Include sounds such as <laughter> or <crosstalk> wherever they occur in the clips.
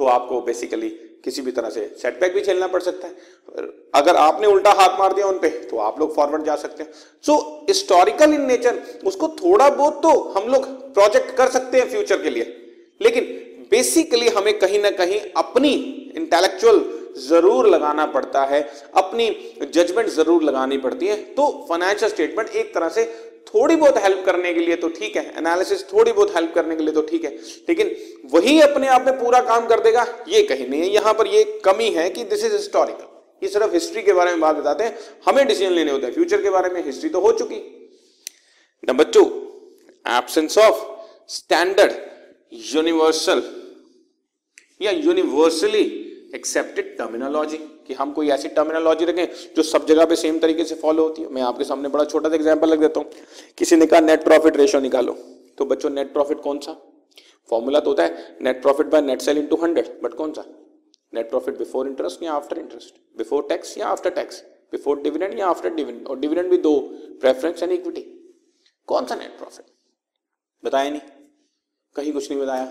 तो आपको बेसिकली किसी भी तरह से सेटबैक भी झेलना पड़ सकता है। अगर आपने उल्टा हाथ मार दिया उन पे तो आप लोग फॉरवर्ड जा सकते हैं। सो हिस्टोरिकल इन नेचर उसको थोड़ा बहुत तो हम लोग प्रोजेक्ट कर सकते हैं फ्यूचर के लिए। लेकिन बेसिकली हमें कहीं ना कहीं अपनी इंटेलेक्चुअल ज़रूर लगाना पड़ता है, अपनी जजमेंट ज़रूर लगानी पड़ती है। तो फाइनेंशियल स्टेटमेंट एक तरह से थोड़ी बहुत हेल्प करने के लिए तो ठीक है एनालिसिस थोड़ी बहुत हेल्प करने के लिए तो ठीक है, लेकिन वही अपने आप में पूरा काम कर देगा, ये कहीं नहीं है, यहाँ पर ये कमी है कि दिस इज़ हिस्टोरिकल ये सिर्फ़ हिस्ट्री के बारे में बात बताते हैं, हमें डिसीज़न लेने होते हैं फ्यूचर के बारे में हिस्ट्री तो हो चुकी। Number two absence of standard universal या यूनिवर्सली एक्सेप्टेड टर्मिनोलॉजी कि हम कोई ऐसी टर्मिनोलॉजी रखें जो सब जगह पे सेम तरीके से फॉलो होती है। मैं आपके सामने बड़ा छोटा सा एग्जांपल लग देता हूँ। किसी ने कहा नेट प्रॉफिट रेशियो निकालो। तो बच्चों नेट प्रॉफिट कौन सा? फॉर्मूला तो होता है net profit by net sale into hundred but कौन सा? नेट प्रॉफिट बिफोर इंटरेस्ट या आफ्टर इंटरेस्ट बिफोर टैक्स या आफ्टर टैक्स बिफोर डिविडेंड या आफ्टर डिविडेंड और डिविडेंड भी दो प्रेफरेंस एंड इक्विटी कौन सा नेट प्रॉफिट बताया नहीं। कहीं कुछ नहीं बताया।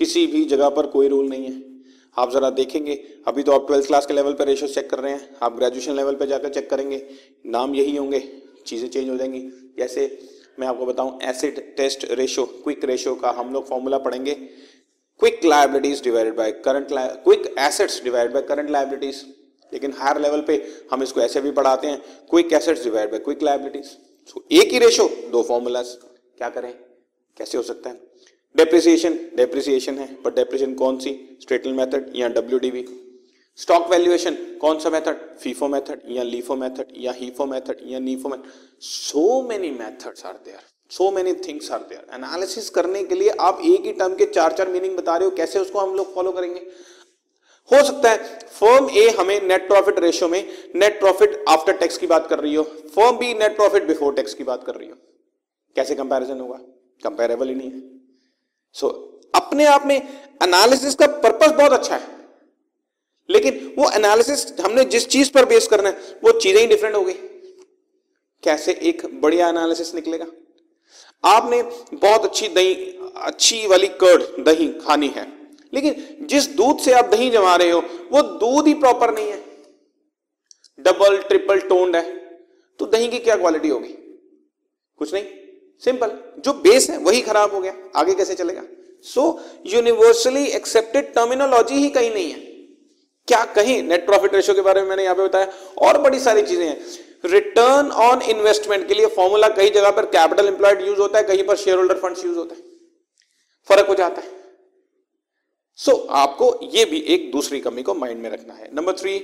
किसी भी जगह पर कोई रूल नहीं है। आप ज़रा देखेंगे। अभी तो आप ट्वेल्थ क्लास के लेवल पर रेशो चेक कर रहे हैं। आप ग्रेजुएशन लेवल पर जाकर चेक करेंगे। नाम यही होंगे। चीज़ें चेंज हो जाएँगी। जैसे मैं आपको बताऊँ acid test ratio quick ratio का हम लोग फॉर्मूला पढ़ेंगे। Quick liabilities divided by current quick assets divided by current liabilities लेकिन हायर लेवल पे हम इसको ऐसे भी पढ़ाते हैं। Quick assets divide by quick liabilities एक ही रेशो दो फॉर्मूलाज क्या करें? कैसे हो सकता है? डेप्रिसिएशन डेप्रिसिएशन है पर डेप्रिसिएशन कौन सी? स्ट्रेटल मेथड या डब्ल्यूडीवी स्टॉक वैल्यूएशन कौन सा मेथड फीफो मेथड या लीफो मेथड या हीफो मेथड या NIFO method so many methods are there so many things are there analysis करने के लिए आप एक ही टर्म के चार चार मीनिंग बता रहे हो, कैसे उसको हम लोग फॉलो करेंगे? हो सकता है फर्म ए हमें नेट प्रॉफिट रेशियो में नेट प्रॉफिट आफ्टर टैक्स की बात कर रही हो firm B net profit before tax की बात कर रही हो। कैसे कंपैरिजन होगा? कंपेरेबल ही नहीं है। सो so, अपने आप में एनालिसिस का पर्पस बहुत अच्छा है। लेकिन वो एनालिसिस हमने जिस चीज़ पर बेस करना है वो चीज़ें ही डिफरेंट हो गई। कैसे एक बढ़िया एनालिसिस निकलेगा? आपने बहुत अच्छी दही अच्छी वाली कर्ड दही खानी है। लेकिन जिस दूध से आप दही जमा रहे हो वो दूध ही प्रॉपर नहीं है। डबल ट्रिपल टोन्ड है। तो दही की क्या क्वालिटी होगी? कुछ नहीं? सिंपल जो बेस है वही खराब हो गया आगे कैसे चलेगा? सो यूनिवर्सली एक्सेप्टेड टर्मिनोलॉजी ही कहीं नहीं है। क्या कहीं नेट प्रॉफिट रेशियो के बारे में मैंने यहाँ पे बताया? और बड़ी सारी चीज़ें हैं। रिटर्न ऑन इन्वेस्टमेंट के लिए फॉर्मूला कई जगह पर कैपिटल इंप्लॉयड यूज़ होता है कहीं पर शेयर होल्डर फंड यूज़ होता है। फ़र्क हो जाता है। सो so, आपको यह भी एक दूसरी कमी को माइंड में रखना है। नंबर थ्री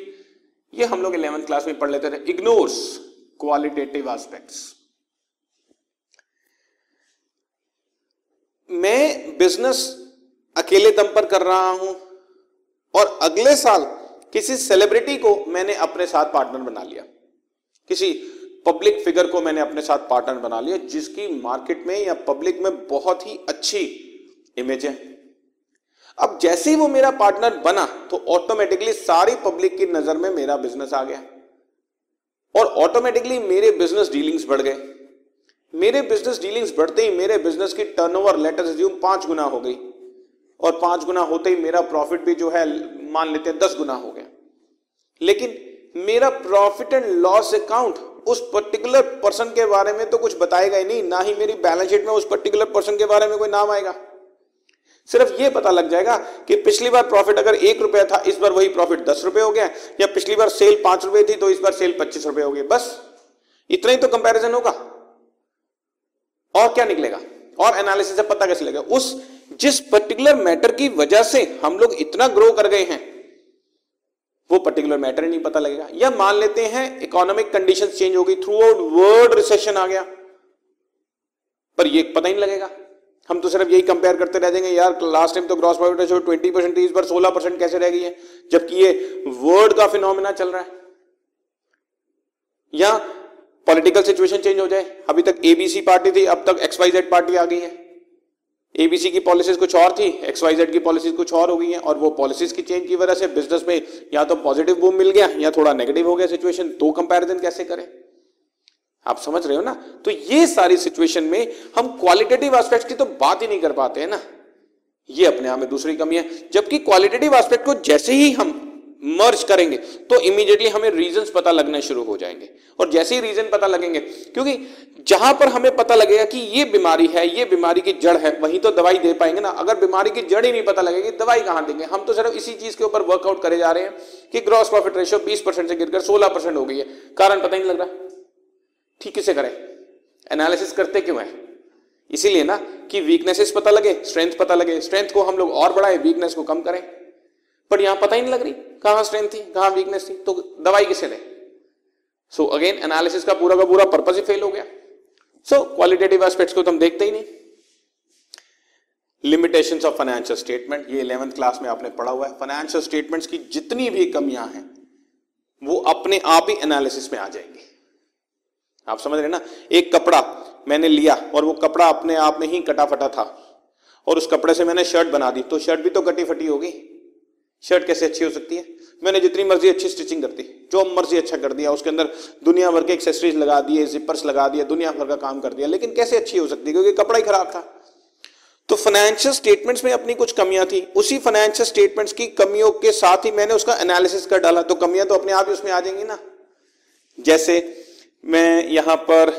ये हम लोग इलेवंथ क्लास में पढ़ लेते थे। इग्नोर्स क्वालिटेटिव एस्पेक्ट्स मैं बिज़नेस अकेले दम पर कर रहा हूँ और अगले साल किसी सेलिब्रिटी को मैंने अपने साथ पार्टनर बना लिया। किसी पब्लिक फिगर को मैंने अपने साथ पार्टनर बना लिया, जिसकी मार्केट में या पब्लिक में बहुत ही अच्छी इमेज है। अब जैसे ही वो मेरा पार्टनर बना तो ऑटोमेटिकली सारी पब्लिक की नज़र में मेरा बिज़नेस आ गया और ऑटोमेटिकली मेरे बिज़नेस डीलिंग्स बढ़ गए। मेरे बिज़नेस डीलिंग्स बढ़ते ही मेरे बिज़नेस की टर्नओवर लेटर एज्यूम पाँच गुना हो गई। और पाँच गुना होते ही मेरा प्रॉफिट भी जो है, मान लेते हैं दस गुना हो गया। लेकिन मेरा प्रॉफिट एंड लॉस अकाउंट उस पर्टिकुलर पर्सन के बारे में तो कुछ बताएगा ही नहीं, ना ही मेरी बैलेंस शीट में उस पर्टिकुलर पर्सन के बारे में कोई नाम आएगा। सिर्फ़ ये पता लग जाएगा कि पिछली बार प्रॉफिट अगर एक रुपया था, इस बार वही प्रॉफिट दस रुपए हो गया, या पिछली बार सेल पाँच रुपए थी तो इस बार सेल पच्चीस रुपए हो गई बस, इतना ही तो कंपैरिजन होगा। और क्या निकलेगा? और एनालिसिस से पता कैसे लगेगा? उस, जिस पर्टिकुलर मैटर की वजह से हम लोग इतना ग्रो कर गए हैं, वो पर्टिकुलर मैटर नहीं पता लगेगा। या मान लेते हैं इकोनॉमिक कंडीशन चेंज हो गई थ्रू आउट वर्ल्ड रिसेशन आ गया, पर ये पता ही नहीं लगेगा। हम तो सिर्फ़ यही कंपेयर करते रह जाएँगे, यार लास्ट टाइम तो ग्रॉस प्रॉफिट ट्वेंटी परसेंट इस बार सोलह परसेंट कैसे रह गई है? जबकि ये वर्ल्ड का फिनोमिना चल रहा है। या पॉलिटिकल सिचुएशन चेंज हो जाए। अभी तक एबीसी पार्टी थी, अब तक एक्स वाई जेड पार्टी आ गई है। एबीसी की पॉलिसीज़ कुछ और थी एक्स वाई जेड की पॉलिसीज़ कुछ और हो गई हैं और वो पॉलिसीज़ की चेंज की वजह से बिज़नेस में या तो पॉजिटिव बूम मिल गया या थोड़ा नेगेटिव हो गया सिचुएशन तो कंपैरिजन कैसे करें? आप समझ रहे हो ना? तो ये सारी सिचुएशन में हम क्वालिटेटिव एस्पेक्ट की तो बात ही नहीं कर पाते हैं ना। ये अपने आप में दूसरी कमी है। जबकि क्वालिटेटिव एस्पेक्ट को जैसे ही हम मर्ज करेंगे तो इमीडिएटली हमें रीजन पता लगने शुरू हो जाएँगे। और जैसे ही रीजन पता लगेंगे, क्योंकि जहाँ पर हमें पता लगेगा कि ये बीमारी है, ये बीमारी की जड़ है, वहीं तो दवाई दे पाएँगे ना। अगर बीमारी की जड़ ही नहीं पता लगेगी, दवाई कहाँ देंगे? हम तो सिर्फ़ इसी चीज़ के ऊपर वर्कआउट करे जा रहे हैं कि ग्रॉस प्रॉफिट रेशियो बीस परसेंट से गिरकर सोलह परसेंट हो गई है। कारण पता ही नहीं लग रहा। ठीक किसे करें? एनालिसिस करते क्यों है? इसीलिए ना कि वीकनेसेस पता लगे स्ट्रेंथ पता लगे। स्ट्रेंथ को हम लोग और बढ़ाए वीकनेस को कम करें। पर यहाँ पता ही नहीं लग रही, कहाँ स्ट्रेंथ थी, कहाँ वीकनेस थी तो दवाई किसे दे? सो अगेन एनालिसिस का पूरा का पूरा पर्पज ही फेल हो गया। सो क्वालिटेटिव एस्पेक्ट्स को तो हम देखते ही नहीं। लिमिटेशन ऑफ़ फाइनेंशियल स्टेटमेंट ये इलेवंथ क्लास में आपने पढ़ा हुआ है। फाइनेंशियल स्टेटमेंट्स की जितनी भी कमियाँ हैं, वो अपने आप ही एनालिसिस में आ जाएँगी। आप समझ रहे ना? एक कपड़ा मैंने लिया और वो कपड़ा अपने आप में ही कटा फटा था। और उस कपड़े से मैंने शर्ट बना दी तो शर्ट भी तो कटी फटी होगी। शर्ट कैसे अच्छी हो सकती है? मैंने जितनी मर्ज़ी अच्छी स्टिचिंग कर दी, जो मर्ज़ी अच्छा कर दिया, उसके अंदर दुनिया भर के एक्सेसरीज लगा दिए जिपर्स लगा दिए, दुनिया भर का काम कर दिया, लेकिन कैसे अच्छी हो सकती है? क्योंकि कपड़ा ही खराब था। तो फाइनेंशियल स्टेटमेंट्स में अपनी कुछ कमियाँ थी। उसी फाइनेंशियल स्टेटमेंट्स की कमियों के साथ ही मैंने उसका एनालिसिस कर डाला। तो कमियाँ तो अपने आप ही उसमें आ जाएँगी ना। जैसे मैं यहाँ पर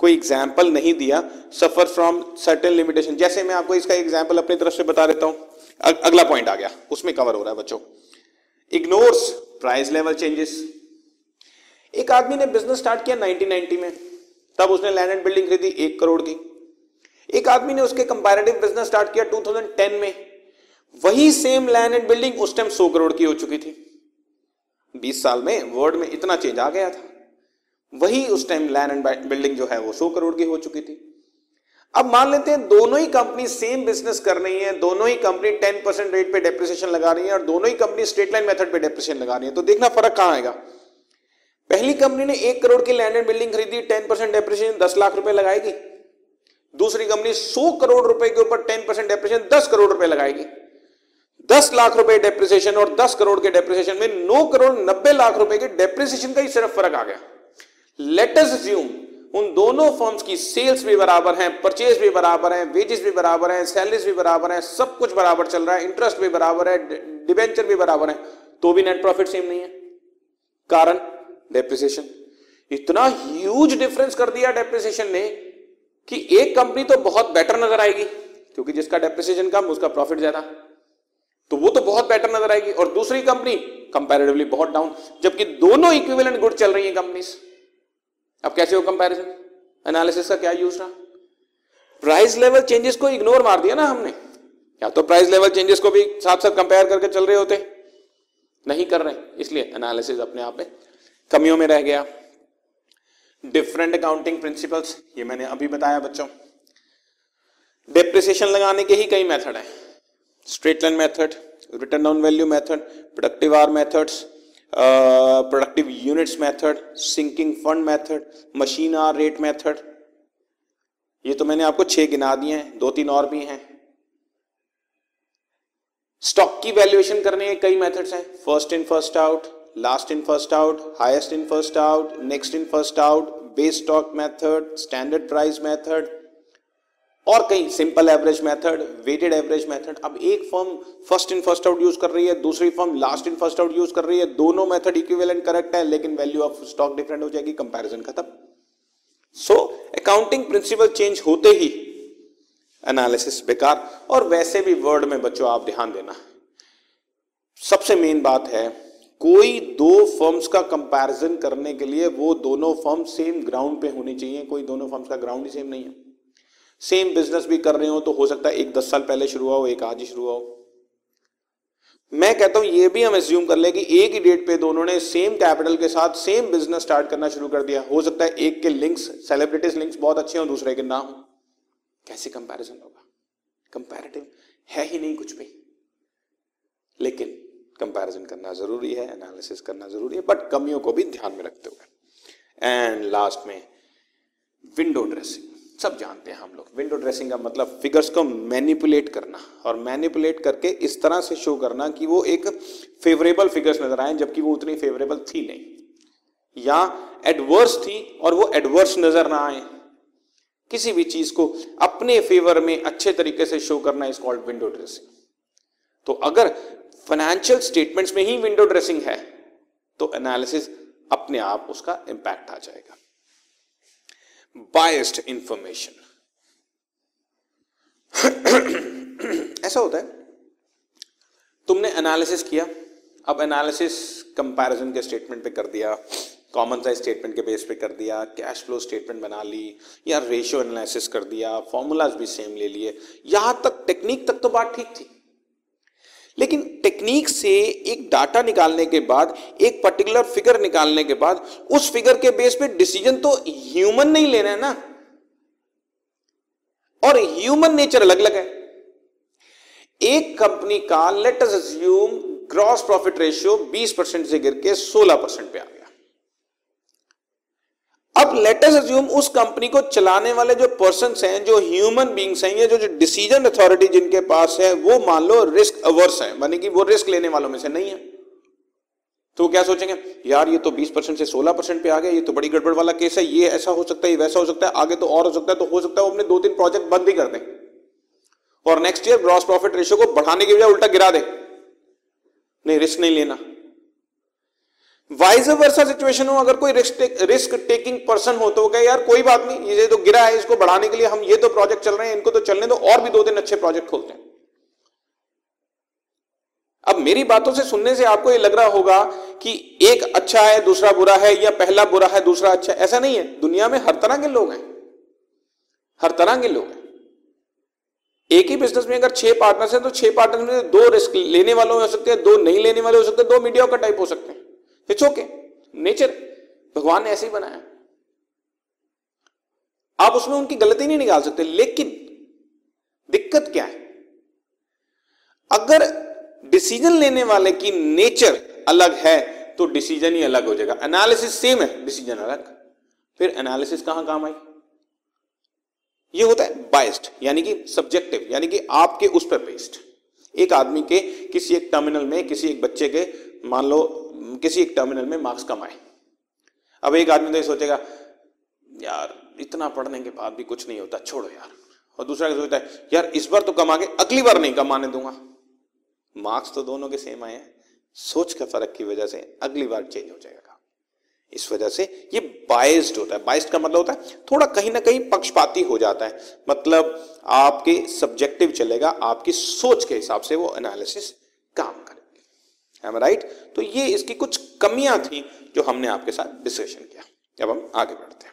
कोई एग्ज़ाम्पल नहीं दिया सफ़र फ्रॉम सर्टेन लिमिटेशन जैसे मैं आपको इसका एग्ज़ाम्पल अपनी तरफ़ से बता देता हूँ। अगला पॉइंट आ गया। उसमें कवर हो रहा है बच्चों। इग्नोर्स प्राइस लेवल चेंजेस एक आदमी ने बिज़नेस स्टार्ट किया 1990 में। तब उसने लैंड एंड बिल्डिंग खरीदी एक करोड़ की। एक आदमी ने उसके कंपैरेटिव बिज़नेस स्टार्ट किया 2010 में। वही सेम लैंड एंड बिल्डिंग उस टाइम 100 करोड़ की हो चुकी थी। 20 साल में वर्ल्ड में इतना चेंज आ गया था। वही उस टाइम लैंड एंड बिल्डिंग जो है वो सौ करोड़ की हो चुकी थी। अब मान लेते हैं दोनों ही कंपनी सेम बिज़नेस कर रही है, दोनों ही कंपनी 10 परसेंट रेट पे डेप्रिसिएशन लगा रही है और दोनों ही कंपनी स्ट्रेट लाइन मेथड पे डेप्रिसिएशन लगा रही है। तो देखना फ़र्क कहाँ आएगा। पहली कंपनी ने एक करोड़ की लैंड एंड बिल्डिंग खरीदी टेन परसेंट डेप्रिसिएशन दस लाख रुपए लगाएगी। दूसरी कंपनी सौ करोड़ रुपए के ऊपर टेन परसेंट डेप्रिसिएशन दस करोड़ रुपए लगाएगी। दस लाख रुपए डेप्रिसिएशन और दस करोड़ के डेप्रिसिएशन में नौ करोड़ नब्बे लाख रुपए के डेप्रिसिएशन का ही सिर्फ़ फ़र्क आ गया। लेटस ज्यूम उन दोनों फर्म्स की सेल्स भी बराबर हैं, परचेज भी बराबर हैं वेजेस भी बराबर हैं सैलरीज भी बराबर हैं, सब कुछ बराबर चल रहा है इंटरेस्ट भी बराबर है डिबेंचर भी बराबर है तो भी नेट प्रॉफिट सेम नहीं है। कारण डेप्रिसिएशन इतना ह्यूज डिफरेंस कर दिया डेप्रिसिएशन ने कि एक कंपनी तो बहुत बेटर नज़र आएगी, क्योंकि जिसका डेप्रिसिएशन कम, उसका प्रॉफिट ज़्यादा। तो वो तो बहुत बेटर नज़र आएगी, और दूसरी कंपनी कंपैरेटिवली बहुत डाउन जबकि दोनों इक्विवेलेंट गुड चल रही है कंपनीज़ अब कैसे हो कंपैरिजन एनालिसिस का क्या यूज़ रहा? प्राइस लेवल चेंजेस को इग्नोर मार दिया ना हमने। या तो प्राइस लेवल चेंजेस को भी साथ साथ कंपेयर करके चल रहे होते। नहीं कर रहे। इसलिए एनालिसिस अपने आप में कमियों में रह गया। डिफरेंट अकाउंटिंग प्रिंसिपल्स ये मैंने अभी बताया बच्चों। डेप्रिसिएशन लगाने के ही कई मेथड हैं। Straight line method return on value method productive hour methods productive units method sinking fund method machine hour rate method ये तो मैंने आपको छह गिना दिए हैं, दो तीन और भी हैं। स्टॉक की वैल्यूएशन करने के कई मेथड्स हैं। First in first out last in first out highest in first out next in first out base stock method standard price method और कई simple average method weighted average method अब एक firm first in first out use कर रही है, दूसरी firm last in first out use कर रही है, दोनों मेथड इक्विवेलेंट करेक्ट है, लेकिन वैल्यू ऑफ़ स्टॉक डिफरेंट हो जाएगी कंपैरिजन खत्म। सो अकाउंटिंग प्रिंसिपल चेंज होते ही एनालिसिस बेकार, और वैसे भी वर्ड में बच्चों आप ध्यान देना। सबसे मेन बात है, कोई दो फर्म्स का कंपैरिजन करने के लिए वो दोनों फर्म सेम ग्राउंड पे होनी चाहिए, कोई दोनों फर्म्स का ग्राउंड ही सेम नहीं है। सेम बिज़नेस भी कर रहे हो तो हो सकता है एक दस साल पहले शुरू हुआ हो, एक आज ही शुरू हुआ हो। मैं कहता हूँ, ये भी हम एज्यूम कर ले कि एक ही डेट पे दोनों ने सेम कैपिटल के साथ सेम बिज़नेस स्टार्ट करना शुरू कर दिया। हो सकता है एक के लिंक्स सेलिब्रिटीज लिंक्स बहुत अच्छे हो, दूसरे के ना हो। कैसे कंपैरिजन होगा? कंपैरेटिव है ही नहीं कुछ भी। लेकिन कंपैरिजन करना ज़रूरी है एनालिसिस करना ज़रूरी है बट कमियों को भी ध्यान में रखते हुए। एंड लास्ट में विंडो ड्रेसिंग सब जानते हैं हम लोग। विंडो ड्रेसिंग का मतलब फिगर्स को मैनिपुलेट करना और मैनिपुलेट करके इस तरह से शो करना कि वो एक फेवरेबल फिगर्स नज़र आए, जबकि वो उतनी फेवरेबल थी नहीं। या एडवर्स थी और वो एडवर्स नज़र ना आए। किसी भी चीज़ को अपने फेवर में अच्छे तरीके से शो करना इज़ कॉल्ड विंडो ड्रेसिंग तो अगर फाइनेंशियल स्टेटमेंट्स में ही विंडो ड्रेसिंग है तो एनालिसिस अपने आप उसका इंपैक्ट आ जाएगा। बायस्ड इंफॉर्मेशन <clears throat> ऐसा होता है। तुमने एनालिसिस किया। अब एनालिसिस कंपैरिजन के स्टेटमेंट पे कर दिया। कॉमन साइज़ स्टेटमेंट के बेस पे कर दिया। कैश फ्लो स्टेटमेंट बना ली। या रेशियो एनालिसिस कर दिया। फॉर्मूलाज भी सेम ले लिए। यहाँ तक टेक्निक तक तो बात ठीक थी। लेकिन टेक्निक से एक डाटा निकालने के बाद, एक पर्टिकुलर फिगर निकालने के बाद, उस फिगर के बेस पे डिसीज़न तो ह्यूमन नहीं लेना है ना। और ह्यूमन नेचर अलग अलग है। एक कंपनी का let us assume gross profit ratio 20 percent से गिर के 16 परसेंट पे आ गया। अब लेटेस्ट अज्यूम उस कंपनी को चलाने वाले जो पर्सन हैं, जो ह्यूमन बींग्स हैं, या जो डिसीज़न अथॉरिटी जिनके पास है, वो मान लो रिस्क अवर्स है मानी कि वो रिस्क लेने वालों में से नहीं है। तो क्या सोचेंगे, यार, ये तो 20 परसेंट से 16 परसेंट पे आ गया, ये तो बड़ी गड़बड़ वाला केस है, ये ऐसा हो सकता है वैसा हो सकता है, आगे तो और हो सकता है तो हो सकता है वो अपने दो तीन प्रोजेक्ट बंद ही कर दें। और next year gross profit ratio को बढ़ाने की बजाय उल्टा गिरा दे। नहीं रिस्क नहीं लेना। वाइज वर्सा सिचुएशन हो, अगर कोई रिस्क रिस्क टेकिंग पर्सन हो तो कहे, यार, कोई बात नहीं, ये तो गिरा है, इसको बढ़ाने के लिए हम ये तो प्रोजेक्ट चल रहे हैं, इनको तो चलने दो, और भी दो दिन अच्छे प्रोजेक्ट खोलते हैं। अब मेरी बातों से सुनने से आपको ये लग रहा होगा कि एक अच्छा है, दूसरा बुरा है, या पहला बुरा है, दूसरा अच्छा है, ऐसा नहीं है। दुनिया में हर तरह के लोग हैं। हर तरह के लोग हैं। एक ही बिज़नेस में अगर छह पार्टनर्स हैं तो छह पार्टनर्स में दो रिस्क लेने वाले हो सकते हैं, दो नहीं लेने वाले हो सकते, दो मीडिया का टाइप हो सकते हैं। इट्स ओके नेचर भगवान ने ऐसे ही बनाया। आप उसमें उनकी गलती नहीं निकाल सकते, लेकिन दिक्कत क्या है? अगर डिसीज़न लेने वाले की नेचर अलग है तो डिसीज़न ही अलग हो जाएगा। एनालिसिस सेम है डिसीज़न अलग। फिर एनालिसिस कहाँ काम आई? ये होता है बाइस्ड यानी कि सब्जेक्टिव यानी कि आपके उस पर बेस्ड एक आदमी के, किसी एक टर्मिनल में, किसी एक बच्चे के मान लो, किसी एक टर्मिनल में मार्क्स कम आए। अब एक आदमी तो ये सोचेगा, यार, इतना पढ़ने के बाद भी कुछ नहीं होता, छोड़ो यार। और दूसरा सोचता है, यार, इस बार तो कमा के अगली बार नहीं कमाने दूँगा। मार्क्स तो दोनों के सेम आए हैं। सोच के फ़र्क की वजह से अगली बार चेंज हो जाएगा काम। इस वजह से ये बाइस्ड होता है। बाइस्ड का मतलब होता है, थोड़ा कहीं ना कहीं पक्षपाती हो जाता है। मतलब आपके सब्जेक्टिव चलेगा, आपकी सोच के हिसाब से वो एनालिसिस एम राइट तो ये इसकी कुछ कमियाँ थी जो हमने आपके साथ डिस्कशन किया। अब हम आगे बढ़ते हैं।